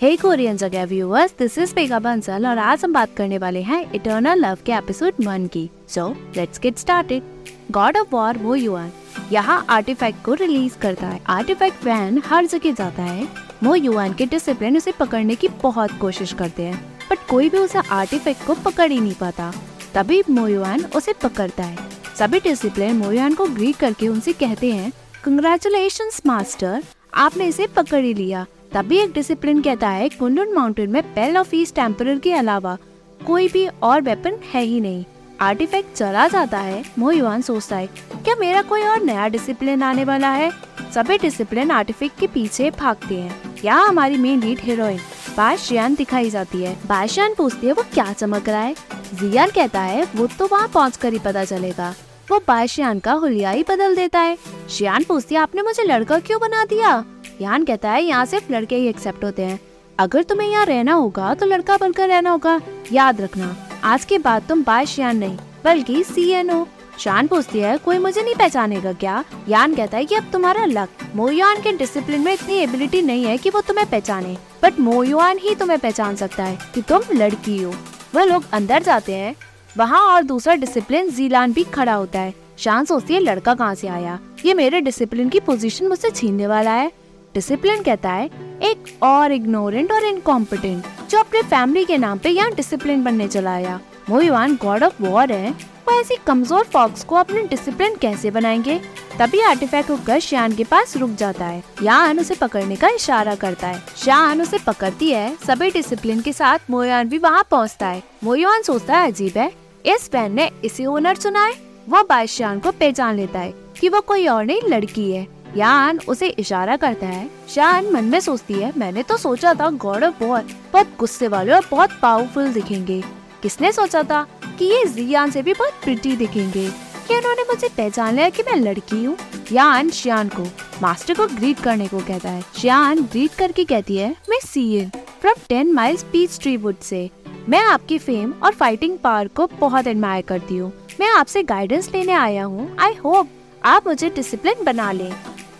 Hey Korean Jagah viewers this is Pega Bansal और आज हम बात करने वाले हैं इटर्नल लव के एपिसोड वन की। So let's get started God of War वो युआन यहाँ आर्टिफैक्ट को रिलीज़ करता है। आर्टिफैक्ट फ़ैन हर जगह जाता है। वो युआन के डिसिप्लिन उसे पकड़ने की बहुत कोशिश करते हैं। बट कोई भी उसे आर्टिफैक्ट को पकड़ ही नहीं पाता। तभी मोयुआन उसे पकड़ता है। सभी डिसिप्लिन मोयुआन को ग्रीट करके उनसे कहते हैं कंग्रेचुलेशन मास्टर आपने इसे पकड़ ही लिया। तभी एक डिसिप्लिन कहता है, कुंडन माउंटेन में पेल ऑफ़ ईस्ट टेम्पर के अलावा कोई भी और वेपन है ही नहीं। आर्टिफैक्ट चला जाता है मोयुआन सोचता है, क्या मेरा कोई और नया डिसिप्लिन आने वाला है? सभी डिसिप्लिन आर्टिफैक्ट के पीछे भागते हैं। यहाँ हमारी मेन लीड हीरोइन बाशियान दिखाई जाती है। बाशियान पूछती है, वो क्या चमक रहा है? जियान कहता है, वो तो वहाँ पहुँच कर ही पता चलेगा। वो बाशियान का हुलिया ही बदल देता है। शियान पूछती है, आपने मुझे लड़का क्यों बना दिया? यान कहता है, यहाँ सिर्फ़ लड़के ही एक्सेप्ट होते हैं। अगर तुम्हें यहाँ रहना होगा तो लड़का बनकर रहना होगा। याद रखना, आज के बाद तुम बाशियान नहीं, बल्कि सी एन हो शान पूछती है, कोई मुझे नहीं पहचानेगा क्या? यान कहता है कि अब तुम्हारा लक मोयुआन के डिसिप्लिन में इतनी एबिलिटी नहीं है कि वो तुम्हें पहचाने। बट मोयुआन ही तुम्हें पहचान सकता है कि तुम लड़की हो। वह लोग अंदर जाते हैं। वहाँ और दूसरा डिसिप्लिन जीलान भी खड़ा होता है। शान सोचती है, लड़का कहाँ से आया? ये मेरे डिसिप्लिन की पोजीशन मुझसे छीनने वाला है। डिसिप्लिन कहता है, एक और इग्नोरेंट और इनकॉम्पिटेंट जो अपने फैमिली के नाम पे यहाँ डिसिप्लिन बनने चला आया। मोहिवान गॉड ऑफ़ वॉर है, वो ऐसी कमज़ोर फॉक्स को अपने डिसिप्लिन कैसे बनाएँगे? तभी आर्टिफैक्ट होकर श्यान के पास रुक जाता है। यान उसे पकड़ने का इशारा करता है। श्यान उसे पकड़ती है, सभी डिसिप्लिन के साथ मोयान भी वहाँ पहुँचता है। मोयान सोचता है, अजीब है, इस फ़ैन ने इसे ओनर चुना है। वो बादशाह को पहचान लेता है कि वो कोई और नहीं, लड़की है। यान उसे इशारा करता है। शान मन में सोचती है, मैंने तो सोचा था गॉड ऑफ़ वॉर बहुत गुस्से वाले और बहुत पावरफुल दिखेंगे। किसने सोचा था कि ये जियान से भी बहुत प्रिटी दिखेंगे? कि उन्होंने मुझे पहचान लिया कि मैं लड़की हूँ? यान श्यान को, मास्टर को ग्रीट करने को कहता है। श्यान ग्रीट करके कहती है, मैं Sien from ten miles peach tree wood से। मैं आपकी फेम और फाइटिंग पावर को बहुत एडमायर करती हूँ। मैं आपसे गाइडेंस लेने आया हूँ। आई होप आप मुझे डिसिप्लिन बना लें।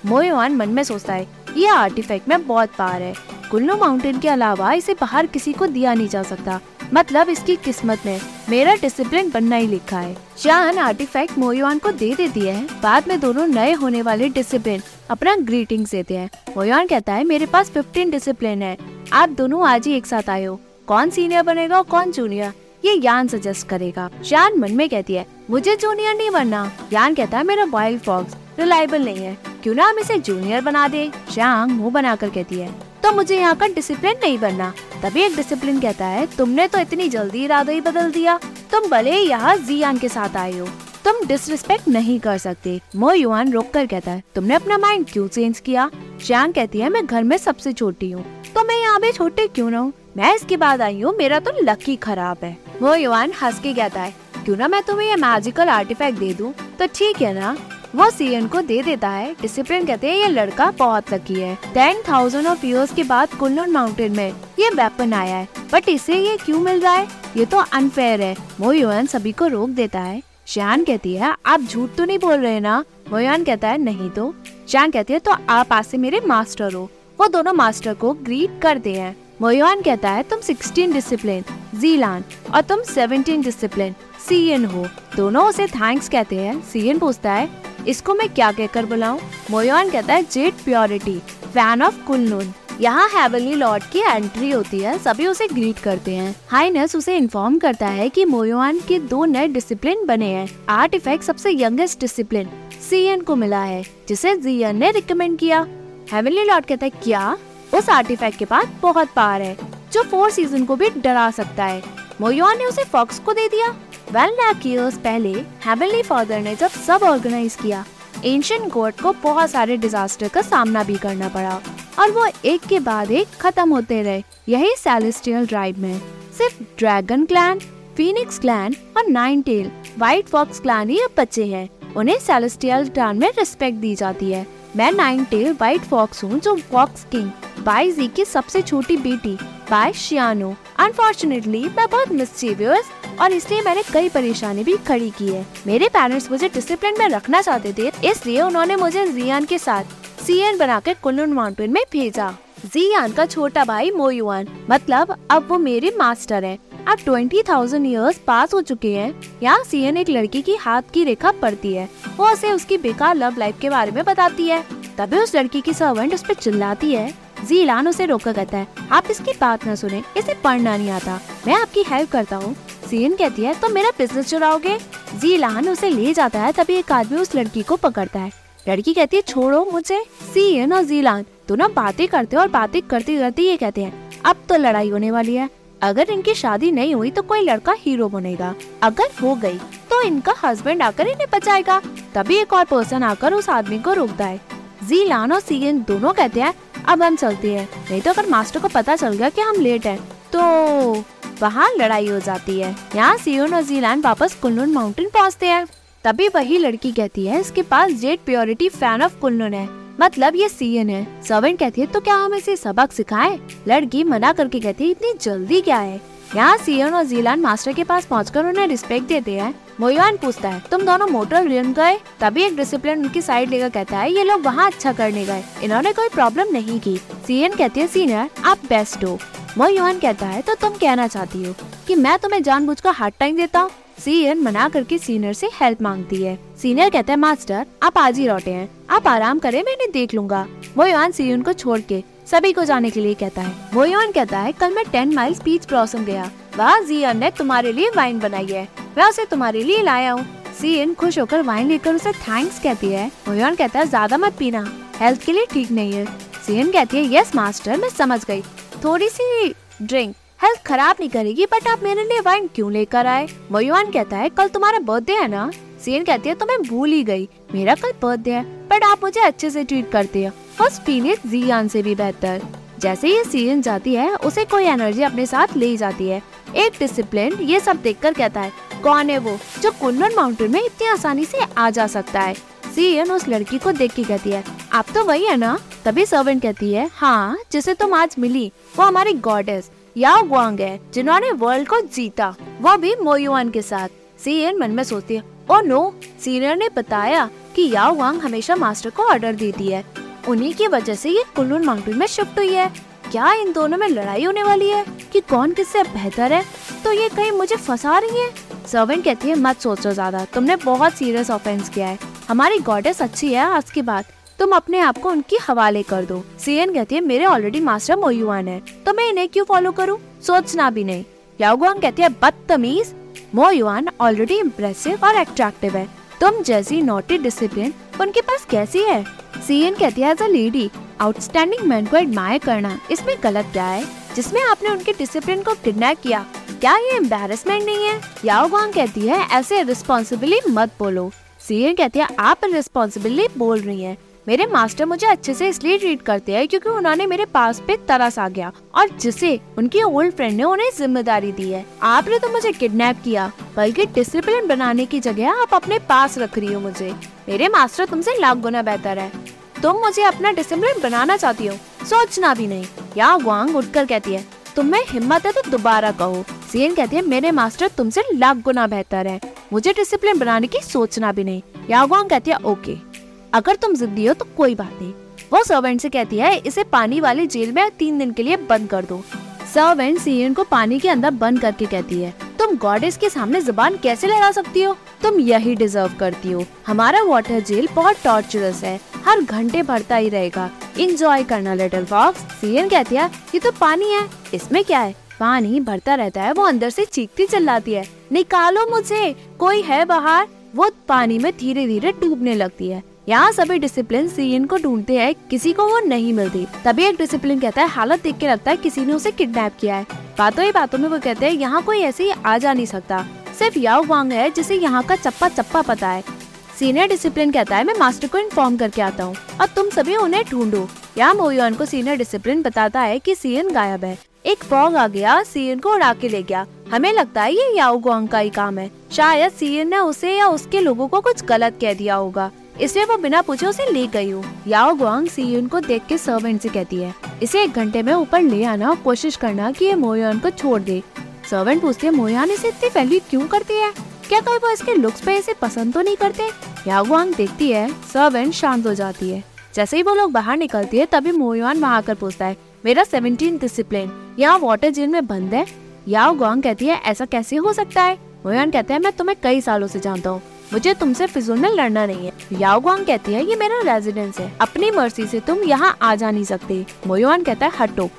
मोयोन मन में सोचता है, ये आर्टिफैक्ट में बहुत पार है। कुल्लू माउंटेन के अलावा इसे बाहर किसी को दिया नहीं जा सकता। मतलब इसकी किस्मत में मेरा डिसिप्लिन बनना ही लिखा है। जान आर्टिफैक्ट मोयोन को दे देती है। बाद में दोनों नए होने वाले डिसिप्लिन अपना ग्रीटिंग देते हैं। मोयोन कहता है, मेरे पास फिफ्टीन डिसिप्लिन है। आप दोनों आज ही एक साथ आए हो। कौन सीनियर बनेगा और कौन जूनियर ये यान सजेस्ट करेगा। जान मन में कहती है, मुझे जूनियर नहीं बनना। यान कहता है, मेरा वाइल्ड फॉक्स रिलायबल नहीं है। क्यों ना हम इसे जूनियर बना दे? शांग मुँह बनाकर कहती है तो मुझे यहाँ का डिसिप्लिन नहीं बनना। तभी एक डिसिप्लिन कहता है, तुमने तो इतनी जल्दी इरादा ही बदल दिया। तुम भले ही यहाँ जियान के साथ आए हो। तुम डिसरिस्पेक्ट नहीं कर सकते। मो युआन रोक कर कहता है, तुमने अपना माइंड क्यों चेंज किया? शांग कहती है, मैं घर में सबसे छोटी हूँ तो मैं यहाँ भी छोटे क्यों न मैं इसके बाद आई हूँ, मेरा तो लकी खराब है। वो युवान हंस के कहता है, क्यों ना मैं तुम्हें ये मैजिकल आर्टिफैक्ट दे दूँ? तो ठीक है ना। वो सीएन को दे देता है। डिसिप्लिन कहते हैं, ये लड़का बहुत लकी है। टेन थाउज़ेंड ऑफ़ ईयर्स के बाद कुल्लून माउंटेन में ये वेपन आया है। बट इसे ये क्यों मिल रहा है? ये तो अनफेयर है। मोयुआन सभी को रोक देता है। शान कहती है, आप झूठ तो नहीं बोल रहे ना? मोयुआन कहता है, नहीं तो। शान कहती है तो आप आज से मेरे मास्टर हो। वो दोनों मास्टर को ग्रीट करते हैं। मोयुआन कहता है, तुम 16 डिसिप्लिन जीलान और तुम 17 डिसिप्लिन सीएन हो। दोनों उसे थैंक्स कहते हैं। सीएन पूछता है इसको मैं क्या कहकर बुलाऊं? मोयोन कहता है jade purity fan of Kunlun यहाँ हेवनली लॉर्ड की एंट्री होती है, सभी उसे ग्रीट करते हैं। हाइनस उसे इन्फॉर्म करता है कि मोयोन के दो नए डिसिप्लिन बने हैं। आर्ट इफ़ेक्ट सबसे यंगेस्ट डिसिप्लिन सीएन को मिला है, जिसे जीएन ने रिकमेंड किया। हेवनली लॉर्ड कहता है, क्या? उस आर्टिफैक्ट के पास बहुत पावर है, जो फोर सीज़न को भी डरा सकता है। मोयोन ने उसे फॉक्स को दे दिया। वेल ईयर्स पहले हेवनली फादर ने जब सब ऑर्गेनाइज किया एंशियंट गॉड को बहुत सारे डिजास्टर का सामना भी करना पड़ा और वो एक के बाद एक खत्म होते रहे, यही सेलेस्टियल ड्राइव में। सिर्फ़ ड्रैगन क्लैन फीनिक्स क्लैन और nine tail white fox clan ही अब बच्चे हैं। उन्हें सेलेस्टियल टाउन में रिस्पेक्ट दी जाती है। मैं नाइन टेल व्हाइट फॉक्स हूँ, जो फॉक्स किंग बाई की सबसे छोटी बेटी बाय शियानो अनफॉर्चुनेटली मैं बहुत मिस्चीवियस और इसलिए मैंने कई परेशानी भी खड़ी की है। मेरे पेरेंट्स मुझे डिसिप्लिन में रखना चाहते थे, इसलिए उन्होंने मुझे जियान के साथ सी एन बना बनाकर कुल्लू माउंटेन में भेजा। जियान का छोटा भाई मोयुआन मतलब अब वो मेरे मास्टर हैं। अब ट्वेंटी थाउज़ेंड ईयर्स पास हो चुके हैं। यहाँ सीएन एक लड़की की हाथ की रेखा पड़ती है। वो उसे उसकी बेकार लव लाइफ के बारे में बताती है। तभी उस लड़की की सर्वेंट उस पर चिल्लाती है। जीलान उसे रोका कहता है। आप इसकी बात न सुने, इसे पढ़ना नहीं आता। मैं आपकी हेल्प करता हूँ। सीएन कहती है तो मेरा बिज़नेस चुराओगे जीलान उसे ले जाता है, तभी एक आदमी उस लड़की को पकड़ता है। लड़की कहती है, छोड़ो मुझे। सीएन और जीलान दोनों बातें करते और बातें करते करते ये कहते हैं, अब तो लड़ाई होने वाली है। अगर इनकी शादी नहीं हुई तो कोई लड़का हीरो बनेगा। अगर हो गई तो इनका हस्बैंड आकर इन्हें बचाएगा। तभी एक और पर्सन आकर उस आदमी को रोकता है। जीलान और सीएन दोनों कहते हैं अब हम चलते हैं। नहीं तो अगर मास्टर को पता चल गया कि हम लेट हैं तो वहाँ लड़ाई हो जाती है। यहाँ सीओन और जीलान वापस कुल्लून माउंटेन पहुँचते हैं। तभी वही लड़की कहती है, इसके पास jade purity fan of Kunlun है। मतलब ये सीएन है। सर्वेंट कहती है तो क्या हम इसे सबक सिखाएँ? लड़की मना करके कहती है, इतनी जल्दी क्या है? यहाँ सीएन और जीलान मास्टर के पास पहुंचकर उन्हें रिस्पेक्ट देते हैं। मोयुआन पूछता है, तुम दोनों मोटर रिम गए? तभी एक डिसिप्लिन उनकी साइड लेकर कहता है, ये लोग वहाँ अच्छा करने गए। इन्होंने कोई प्रॉब्लम नहीं की। सीएन कहती है सीनियर आप बेस्ट हो। मोयुआन कहता है तो तुम कहना चाहती हो कि मैं तुम्हें जानबूझकर हार्ड टाइम देता हूँ? सीएन मना करके सीनियर से हेल्प मांगती है। सीनियर कहता है मास्टर आप आज ही लौटे हैं। आप आराम करें, मैं इन्हें देख लूँगा। मोयुआन सीएन को छोड़ के सभी को जाने के लिए कहता है। मोयुआन कहता है, कल मैं टेन माइल्स बीच ब्लॉसम गया। वहाँ जीएन ने तुम्हारे लिए वाइन बनाई है। मैं उसे तुम्हारे लिए लाया हूँ। सीएन खुश होकर वाइन लेकर उसे थैंक्स कहती है। मोयुआन कहता है, ज़्यादा मत पीना। हेल्थ के लिए ठीक नहीं है। सीएन कहती है यस मास्टर मैं समझ गई। थोड़ी सी ड्रिंक हेल्थ खराब नहीं करेगी बट आप मेरे लिए वाइन क्यों लेकर आए? मोयुआन कहता है, कल तुम्हारा बर्थडे है ना? सीएन कहती है तो मैं भूल ही गई। मेरा कल बर्थडे है बट आप मुझे अच्छे से ट्रीट करते हो। फ़र्स्ट फीनिक्स जियान से भी बेहतर जैसे ये सीएन जाती है, उसे कोई एनर्जी अपने साथ ले जाती है। एक डिसिप्लिन ये सब देखकर कहता है, कौन है वो जो कुल्लन माउंटेन में इतनी आसानी से आ जा सकता है? सीएन उस लड़की को देख के कहती है, आप तो वही है ना? तभी सर्वेंट कहती है हाँ जिसे तुम आज मिली, वो हमारी गॉडेस याओ गुआंग है, जिन्होंने वर्ल्ड को जीता, वो भी मोयुआन के साथ। सीएन मन में सोचती है ओ नो, सीनियर ने बताया कि याओ वांग हमेशा मास्टर को ऑर्डर देती है। उन्हीं की वजह से ये कुल्लून माउंटेन में शिफ्ट हुई है। क्या इन दोनों में लड़ाई होने वाली है कि कौन किससे बेहतर है? तो ये कहीं मुझे फंसा रही है? सर्वेंट कहती है, मत सोचो ज़्यादा, तुमने बहुत सीरियस ऑफेंस किया है। हमारी गॉडेस अच्छी है आज की बात। तुम अपने आप को उनकी हवाले कर दो। सीएन कहती है, मेरे ऑलरेडी मास्टर मोयुआन है। तो मैं इन्हें क्यों फॉलो करूँ? सोचना भी नहीं। याओगुआंग कहती है, बदतमीज। मोयुआन ऑलरेडी इम्प्रेसिव और अट्रैक्टिव है। तुम जैसी नोटी डिसिप्लिन उनके पास कैसी है? सीएन कहती है as a lady outstanding man को एडमायर करना इसमें गलत क्या है? जिसमें आपने उनके डिसिप्लिन को किडनैप किया, क्या ये एम्बेरसमेंट नहीं है? याओ वांग कहती है, ऐसे रिस्पॉन्सिबिली मत बोलो। सीएन कहती है, आप रिस्पॉन्सिबिली बोल रही हैं। मेरे मास्टर मुझे अच्छे से इसलिए ट्रीट करते हैं क्योंकि उन्होंने मेरे पास पे तरस आ गया और जिसे उनकी ओल्ड फ्रेंड ने उन्हें ज़िम्मेदारी दी है। आपने तो मुझे किडनैप किया, बल्कि डिसिप्लिन बनाने की जगह आप अपने पास रख रही हो मुझे। मेरे मास्टर तुमसे लाख गुना बेहतर है। तुम मुझे अपना डिसिप्लिन बनाना चाहती हो? सोचना भी नहीं। या वांग उठकर कहती है तुम्हें हिम्मत है तो दोबारा कहो। सीएन कहती है, मेरे मास्टर तुमसे लाख गुना बेहतर है। मुझे डिसिप्लिन बनाने की सोचना भी नहीं। या वांग कहती है, ओके। अगर तुम जिद्दी हो तो कोई बात नहीं। वो सर्वेंट से कहती है, इसे पानी वाली जेल में तीन दिन के लिए बंद कर दो। सर्वेंट सीएन को पानी के अंदर बंद करके कहती है, तुम गॉडेस के सामने ज़ुबान कैसे लड़ा सकती हो? तुम यही डिजर्व करती हो। हमारा वाटर जेल बहुत टॉर्चरस है। हर घंटे भरता ही रहेगा। इंजॉय करना लिटिल फॉक्स सीएन कहती है, ये तो पानी है। इसमें क्या है? पानी भरता रहता है। वो अंदर से चीखती चिल्लाती है। निकालो मुझे। कोई है बाहर? वो पानी में धीरे धीरे डूबने लगती है। यहाँ सभी डिसिप्लिन सीएन को ढूंढते हैं, किसी को वो नहीं मिलती। तभी एक डिसिप्लिन कहता है, हालत देख के लगता है किसी ने उसे किडनैप किया है। बातों ही बातों में वो कहते हैं, यहाँ कोई ऐसे ही आ जा नहीं सकता। सिर्फ़ याओ वांग है, जिसे यहाँ का चप्पा चप्पा पता है। सीनियर डिसिप्लिन कहता है, मैं मास्टर को इन्फॉर्म करके आता हूँ। और तुम सभी उन्हें ढूंढो। यहाँ मोयुआन को सीनियर डिसिप्लिन बताता है कि सीएन गायब है। एक फॉग आ गया सीएन को उड़ा के ले गया। हमें लगता है ये याओ गुआंग का ही काम है। शायद सीएन ने उसे या उसके लोगों को कुछ गलत कह दिया होगा। इसलिए वो बिना पूछे उसे ले गई हूँ। याओ गुआंग सीयुन को देख के सर्वेंट से कहती है, इसे एक घंटे में ऊपर ले आना और कोशिश करना कि ये मोयान को छोड़ दे। सर्वेंट पूछती है मोयान इसे इतनी वैल्यू क्यों करती है? क्या कोई वो इसके लुक्स पे इसे पसंद तो नहीं करते? याओ गुआंग देखती है, सर्वेंट शांत हो जाती है। जैसे ही वो लोग बाहर निकलती है, तभी मोयान वहाँ आकर पूछता है, मेरा सेवनटीन डिसिप्लिन यहाँ वाटर जेल में बंद है? याओ गुआंग कहती है, ऐसा कैसे हो सकता है? मोयान कहते हैं, मैं तुम्हें कई सालों से जानता हूँ। मुझे तुमसे फिजूल में लड़ना नहीं है। याओ गुआंग कहती है, ये मेरा रेजिडेंस है। अपनी मर्ज़ी से तुम यहाँ आ जा नहीं सकते। मोयान कहता है, हटो।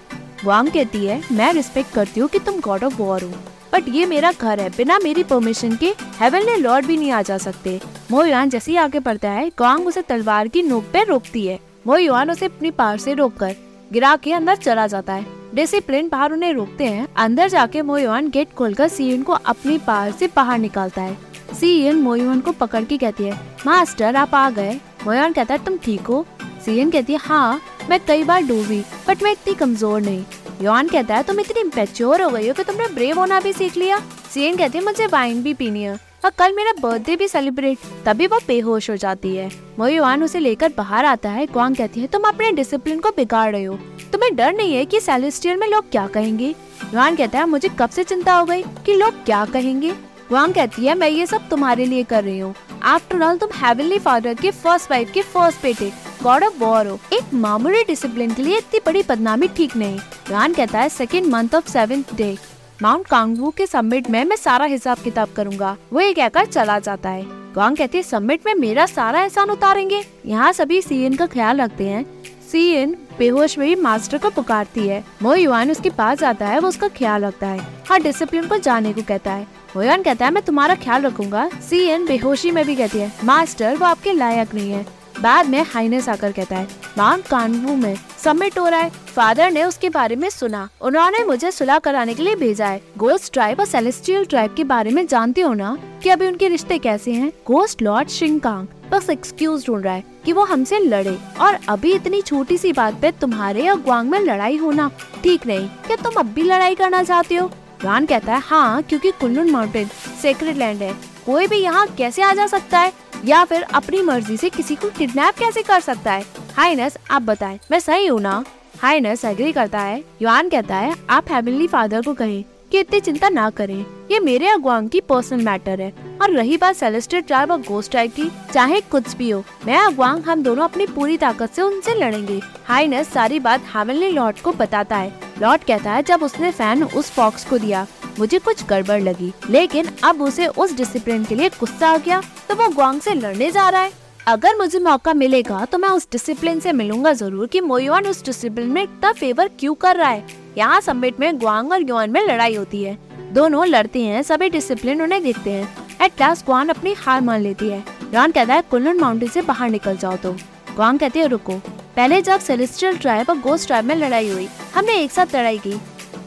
गुआंग कहती है, मैं रिस्पेक्ट करती हूँ कि तुम गॉड ऑफ़ वॉर हो। बट ये मेरा घर है। बिना मेरी परमिशन के हेवनली लॉर्ड भी नहीं आ जा सकते। मोयुआन जैसे ही आगे बढ़ता है गुआंग उसे तलवार की नोक पे रोकती है। मोयुआन उसे अपनी पार से रोककर गिरा के अंदर चला जाता है। डिसिप्लिन बाहर उन्हें रोकते हैं। अंदर जाके मोयुआन गेट खोलकर सीएन को अपनी पार से बाहर निकालता है। सीएन मोयुआन को पकड़ के कहती है, मास्टर, आप आ गए। मोयन कहता है, तुम ठीक हो? सीएन कहती है हाँ मैं कई बार डूबी, बट मैं इतनी कमज़ोर नहीं। योन कहता है, तुम इतनी इम्पेच्योर हो गई हो कि तुमने ब्रेव होना भी सीख लिया? सीएन कहती है, मुझे वाइन भी पीनी है और कल मेरा बर्थडे भी सेलिब्रेट तभी वो बेहोश हो जाती है। मोयुआन उसे लेकर बाहर आता है ग्वांग कहती है, तुम अपने डिसिप्लिन को बिगाड़ रहे हो। तुम्हें डर नहीं है कि सेलेस्टियल में लोग क्या कहेंगे? युआन कहता है, मुझे कब से चिंता हो गई कि लोग क्या कहेंगे? ग्वांग कहती है, मैं ये सब तुम्हारे लिए कर रही हूँ। आफ्टर ऑल तुम हेवनली फादर के फ़र्स्ट वाइफ के फ़र्स्ट बेटे गॉड ऑफ़ वॉर हो। एक मामूली डिसिप्लिन के लिए इतनी बड़ी बदनामी ठीक नहीं। युआन कहता है second month of seventh day Mount Cangwu के समिट में मैं सारा हिसाब किताब करूँगा। वो ये कहकर चला जाता है। गांग कहती है समिट में मेरा सारा एहसान उतारेंगे। यहाँ सभी सीएन का ख्याल रखते हैं। सीएन बेहोश में ही मास्टर को पुकारती है। मो युआन उसके पास आता है, वो उसका ख्याल रखता है। हर डिसिप्लिन को जाने को कहता है। मोयान कहता है, मैं तुम्हारा ख्याल रखूँगा। सी एन बेहोशी में भी कहती है, मास्टर, वो आपके लायक नहीं है। बाद में हाइनेस आकर कहता है माउंट कानवू में समिट हो रहा है। फादर ने उसके बारे में सुना। उन्होंने मुझे सुलह कराने के लिए भेजा है। गोस्ट ट्राइब और सेलेस्टियल ट्राइब के बारे में जानते हो ना कि अभी उनके रिश्ते कैसे हैं? गोस्ट लॉर्ड शिंकांग बस एक्सक्यूज ढूंढ रहा है कि वो हमसे लड़े और अभी इतनी छोटी सी बात पे तुम्हारे और ग्वांग में लड़ाई होना ठीक नहीं। क्या तुम अब भी लड़ाई करना चाहते हो? रान कहता है हाँ क्योंकि कुल्लू माउंटेन सेक्रेट लैंड है। कोई भी यहाँ कैसे आ जा सकता है? या फिर अपनी मर्ज़ी से किसी को किडनैप कैसे कर सकता है? हाइनस, आप बताएँ, मैं सही हूँ ना? हाइनस एग्री करता है। युआन कहता है, आप हेवनली फादर को कहें कि इतनी चिंता ना करें। ये मेरे अगवांग की पर्सनल मैटर है। और रही बात सेलेस्टेड ट्राइब और गोस्ट ट्राइब की, चाहे कुछ भी हो, मैं अगवांग हम दोनों अपनी पूरी ताकत से उनसे लड़ेंगे। हाइनस सारी बात हेवनली लॉर्ड को बताता है। लॉर्ड कहता है, जब उसने फ़ैन उस फॉक्स को दिया, मुझे कुछ गड़बड़ लगी, लेकिन अब उसे उस डिसिप्लिन के लिए गुस्सा आ गया तो वो ग्वांग से लड़ने जा रहा है। अगर मुझे मौका मिलेगा तो मैं उस डिसिप्लिन से मिलूँगा ज़रूर कि मोयुआन उस डिसिप्लिन में इतना फेवर क्यों कर रहा है। यहाँ समिट में ग्वांग और युआन में लड़ाई होती है। दोनों लड़ते हैं, सभी डिसिप्लिन उन्हें देखते हैं। एट लास्ट ग्वान अपनी हार मान लेती है। युआन कहता है, कुल्लन माउंटेन से बाहर निकल जाओ तो ग्वांग कहते हैं, रुको। पहले जब सेलेस्टियल ट्राइब और गोस्ट ट्राइब में लड़ाई हुई हमने एक साथ लड़ाई की।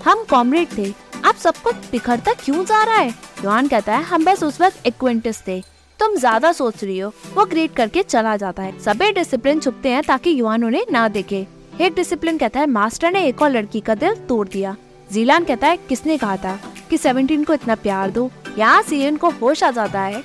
हम कॉमरेड थे। आप सब कुछ बिखरता क्यों जा रहा है? युआन कहता है, हम बस उस वक्त एक्वेंटिस थे। तुम ज़्यादा सोच रही हो। वो ग्रेट करके चला जाता है। सभी डिसिप्लिन छुपते हैं ताकि युवान उन्हें ना देखे। एक डिसिप्लिन कहता है, मास्टर ने एक और लड़की का दिल तोड़ दिया। जीलान कहता है, किसने कहा था कि सेवनटीन को इतना प्यार दो? यहाँ सीएन को होश आ जाता है।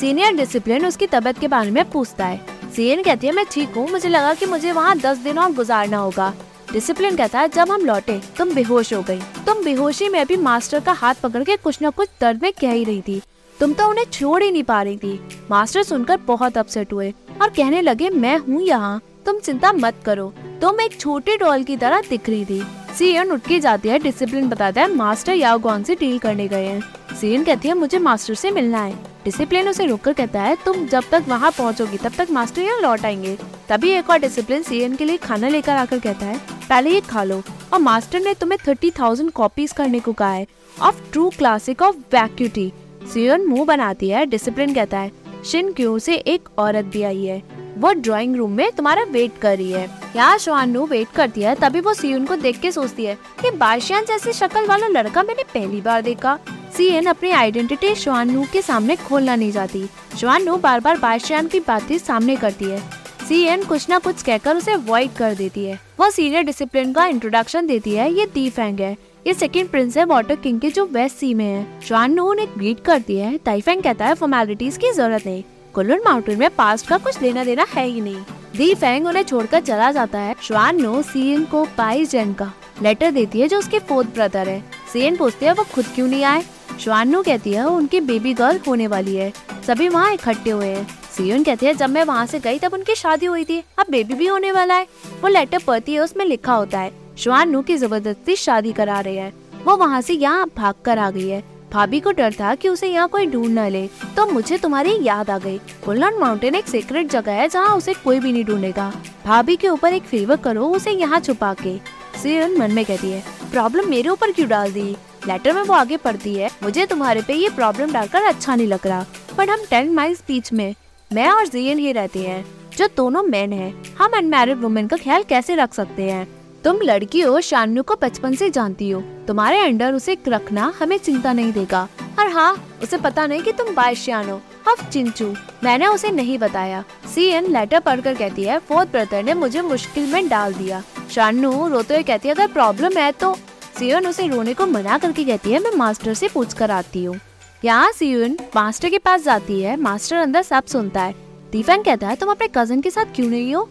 सीनियर डिसिप्लिन उसकी तबीयत के बारे में पूछता है। सीएन कहती है, मैं ठीक हूँ। मुझे लगा कि मुझे वहाँ दस दिन और गुजारना होगा। डिसिप्लिन कहता है जब हम लौटे, तुम बेहोश हो गई। तुम बेहोशी में भी मास्टर का हाथ पकड़ के कुछ न कुछ दर्द में कह ही रही थी। तुम तो उन्हें छोड़ ही नहीं पा रही थी। मास्टर सुनकर बहुत अपसेट हुए और कहने लगे, मैं हूँ यहाँ। तुम चिंता मत करो। तुम एक छोटे डॉल की तरह दिख रही थी। सीएन उठ के जाती है डिसिप्लिन बताता है, मास्टर याओगॉन से डील करने गए हैं। सीएन कहती है, मुझे मास्टर से मिलना है। डिसिप्लिन उसे रोककर कहता है, तुम जब तक वहाँ पहुँचोगी, तब तक मास्टर यहाँ लौट आएँगे। तभी एक और डिसिप्लिन सीएन के लिए खाना लेकर आकर कहता है पहले ये खा लो। और मास्टर ने तुम्हें थर्टी थाउज़ेंड कॉपीज करने को कहा है। Of true classic of vacuity Siyon मुँह बनाती है डिसिप्लिन कहता है। शिन क्यू से एक औरत भी आई है। वो ड्राइंग रूम में तुम्हारा वेट कर रही है। यहाँ शुआनू वेट करती है, तभी वो सीएन को देख के सोचती है कि बाशियान जैसी शक्ल वाला लड़का मैंने पहली बार देखा। सीएन अपनी आइडेंटिटी शुआनू के सामने खोलना नहीं चाहती। शुआनू बार बार बाशियान की बातें सामने करती है। सीएन कुछ न कुछ कहकर उसे अवॉइड कर देती है। वो सीनियर डिसिप्लिन का इंट्रोडक्शन देती है, ये दी फैंग है। ये सेकंड प्रिंस है वाटर किंग के जो वेस्ट सी में है। श्वान नो उन्हें ग्रीट करती है ताइफेंग कहता है फॉर्मेलिटीज की ज़रूरत नहीं। कुल्लून माउंटेन में पास्ट का कुछ लेना देना है ही नहीं। दी फेंग उन्हें छोड़कर चला जाता है श्वान नो सीएन को पाई जेन का। लेटर देती है जो उसके फोर्थ ब्रदर है। सीएन पूछती है वो खुद क्यों नहीं आए? श्वानु कहती है, उनकी बेबी गर्ल होने वाली है। सभी वहाँ इकट्ठे हुए हैं। सीएन कहती है जब मैं वहाँ से गई, तब उनकी शादी हुई थी। अब बेबी भी होने वाला है। वो लेटर पढ़ती है, उसमें लिखा होता है, श्वानु की ज़बरदस्ती शादी करा रहे हैं। वो वहाँ से यहाँ भाग कर आ गई है। भाभी को डर था कि उसे यहाँ कोई ढूंढ न ले। तो मुझे तुम्हारी याद आ गई। कुल्लन माउंटेन एक सीक्रेट जगह है, जहाँ उसे कोई भी नहीं ढूंढेगा। भाभी के ऊपर एक फेवर करो, उसे यहाँ छुपा के। सीरन मन में कहती है प्रॉब्लम मेरे ऊपर क्यों डाल दी? लेटर में वो आगे पढ़ती है, मुझे तुम्हारे पे ये प्रॉब्लम डालकर अच्छा नहीं लग रहा। पर हम टेन माइल्स बीच में मैं और जियन ही रहती हैं, जो दोनों मैन हैं। हम अनमेरिड वुमेन का ख्याल कैसे रख सकते हैं? तुम लड़की हो शानू को बचपन से जानती हो। तुम्हारे अंडर उसे रखना हमें चिंता नहीं देगा। और हाँ उसे पता नहीं कि तुम बायशियान हो। अब चिंचू, मैंने उसे नहीं बताया। सी एन लेटर पढ़कर कहती है, फोर्थ ब्रदर ने मुझे मुश्किल में डाल दिया। शानू रोते हुए कहती है, अगर प्रॉब्लम है तो सीएन उसे रोने को मना करके कहती है, मैं मास्टर से पूछ कर आती हूँ। यहाँ सीएन मास्टर के पास जाती है। मास्टर अंदर सब सुनता है। दीफेंग कहता है, तुम अपने कज़न के साथ क्यों नहीं हो?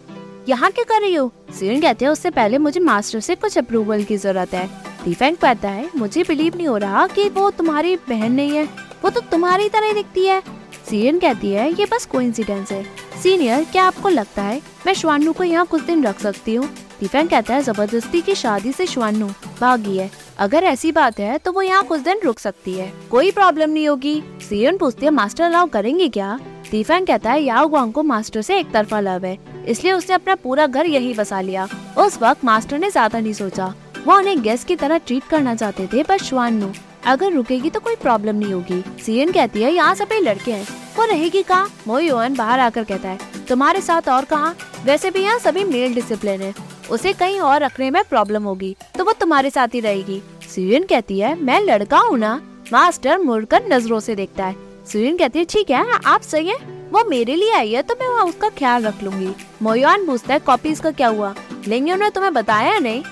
यहाँ क्या कर रही हो? सीरन कहते हैं, उससे पहले मुझे मास्टर से कुछ अप्रूवल की ज़रूरत है। डिफेंग कहता है, मुझे बिलीव नहीं हो रहा कि वो तुम्हारी बहन नहीं है। वो तो तुम्हारी तरह दिखती है। सीरन कहती है, ये बस कोइंसिडेंस है। सीनियर क्या आपको लगता है? मैं श्वानु को यहाँ कुछ दिन रख सकती हूँ? डिफेंग कहता है, ज़बरदस्ती की शादी से श्वानु, भागी है। अगर ऐसी बात है तो वो यहाँ कुछ दिन रुक सकती है। कोई प्रॉब्लम नहीं होगी। सीरन पूछती है मास्टर अलाउ करेंगे क्या? दीफेंग कहता है याओ गुआंग को मास्टर से एक तरफा लव है। इसलिए उसने अपना पूरा घर यही बसा लिया। उस वक्त मास्टर ने ज़्यादा नहीं सोचा। वो उन्हें गेस्ट की तरह ट्रीट करना चाहते थे, पर श्वानु अगर रुकेगी तो कोई प्रॉब्लम नहीं होगी। सीएन कहती है, यहाँ सभी लड़के हैं। वो रहेगी कहाँ? मोयोन बाहर आकर कहता है, तुम्हारे साथ और कहा? वैसे भी यहाँ सभी मेल डिसिप्लिन है। उसे कहीं और रखने में प्रॉब्लम होगी तो वो तुम्हारे साथ ही रहेगी। सीएन कहती है, मैं लड़का हूँ ना, मास्टर मुड़कर नज़रों से देखता है। सीएन कहती है, ठीक है, आप सही है, वो मेरे लिए आई है तो मैं वहाँ उसका ख्याल रख लूँगी। मोयान पूछता है, कॉपीज का क्या हुआ? लेंगे उन्होंने तुम्हें बताया नहीं?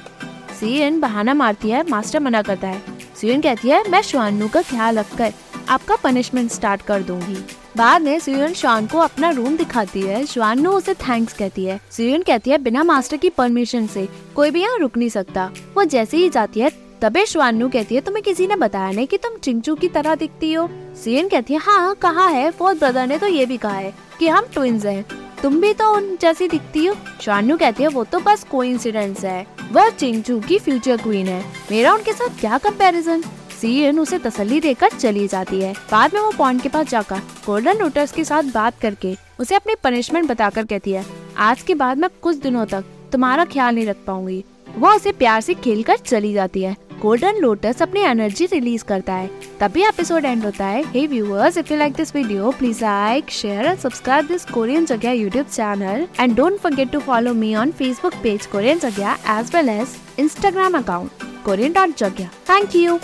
सीएन बहाना मारती है, मास्टर मना करता है। सीएन कहती है, मैं श्वानु का ख्याल रखकर आपका पनिशमेंट स्टार्ट कर दूँगी। बाद में सुयन शान को अपना रूम दिखाती है। श्वानु उसे थैंक्स कहती है। सुयन कहती है, बिना मास्टर की परमिशन से, कोई भी यहाँ रुक नहीं सकता। वो जैसे ही जाती है, तबे श्वानु कहती है, तुम्हें किसी ने बताया नहीं कि तुम चिंचू की तरह दिखती हो? सीएन कहती है हाँ कहा है? फोर्थ ब्रदर ने तो ये भी कहा है कि हम ट्विंस हैं। तुम भी तो उन जैसी दिखती हो? शानू कहती है, वो तो बस कोइंसिडेंस है। वह चिंचू की फ्यूचर क्वीन है। मेरा उनके साथ क्या कंपैरिजन सीएन उसे तसल्ली देकर चली जाती है। बाद में वो पॉइंट के पास जाकर गोल्डन लोटस के साथ बात करके उसे अपनी पनिशमेंट बताकर कहती है, आज के बाद मैं कुछ दिनों तक तुम्हारा ख्याल नहीं रख पाऊँगी। वो उसे प्यार से खेल कर चली जाती है। गोल्डन लोटस अपनी एनर्जी रिलीज़ करता है। तभी एपिसोड एंड होता है। Hey viewers if you like this video please like share and subscribe this Korean Jagah YouTube channel and don't forget to follow me on Facebook page Korean Jagah as well as Instagram account Korean dot Jagah thank you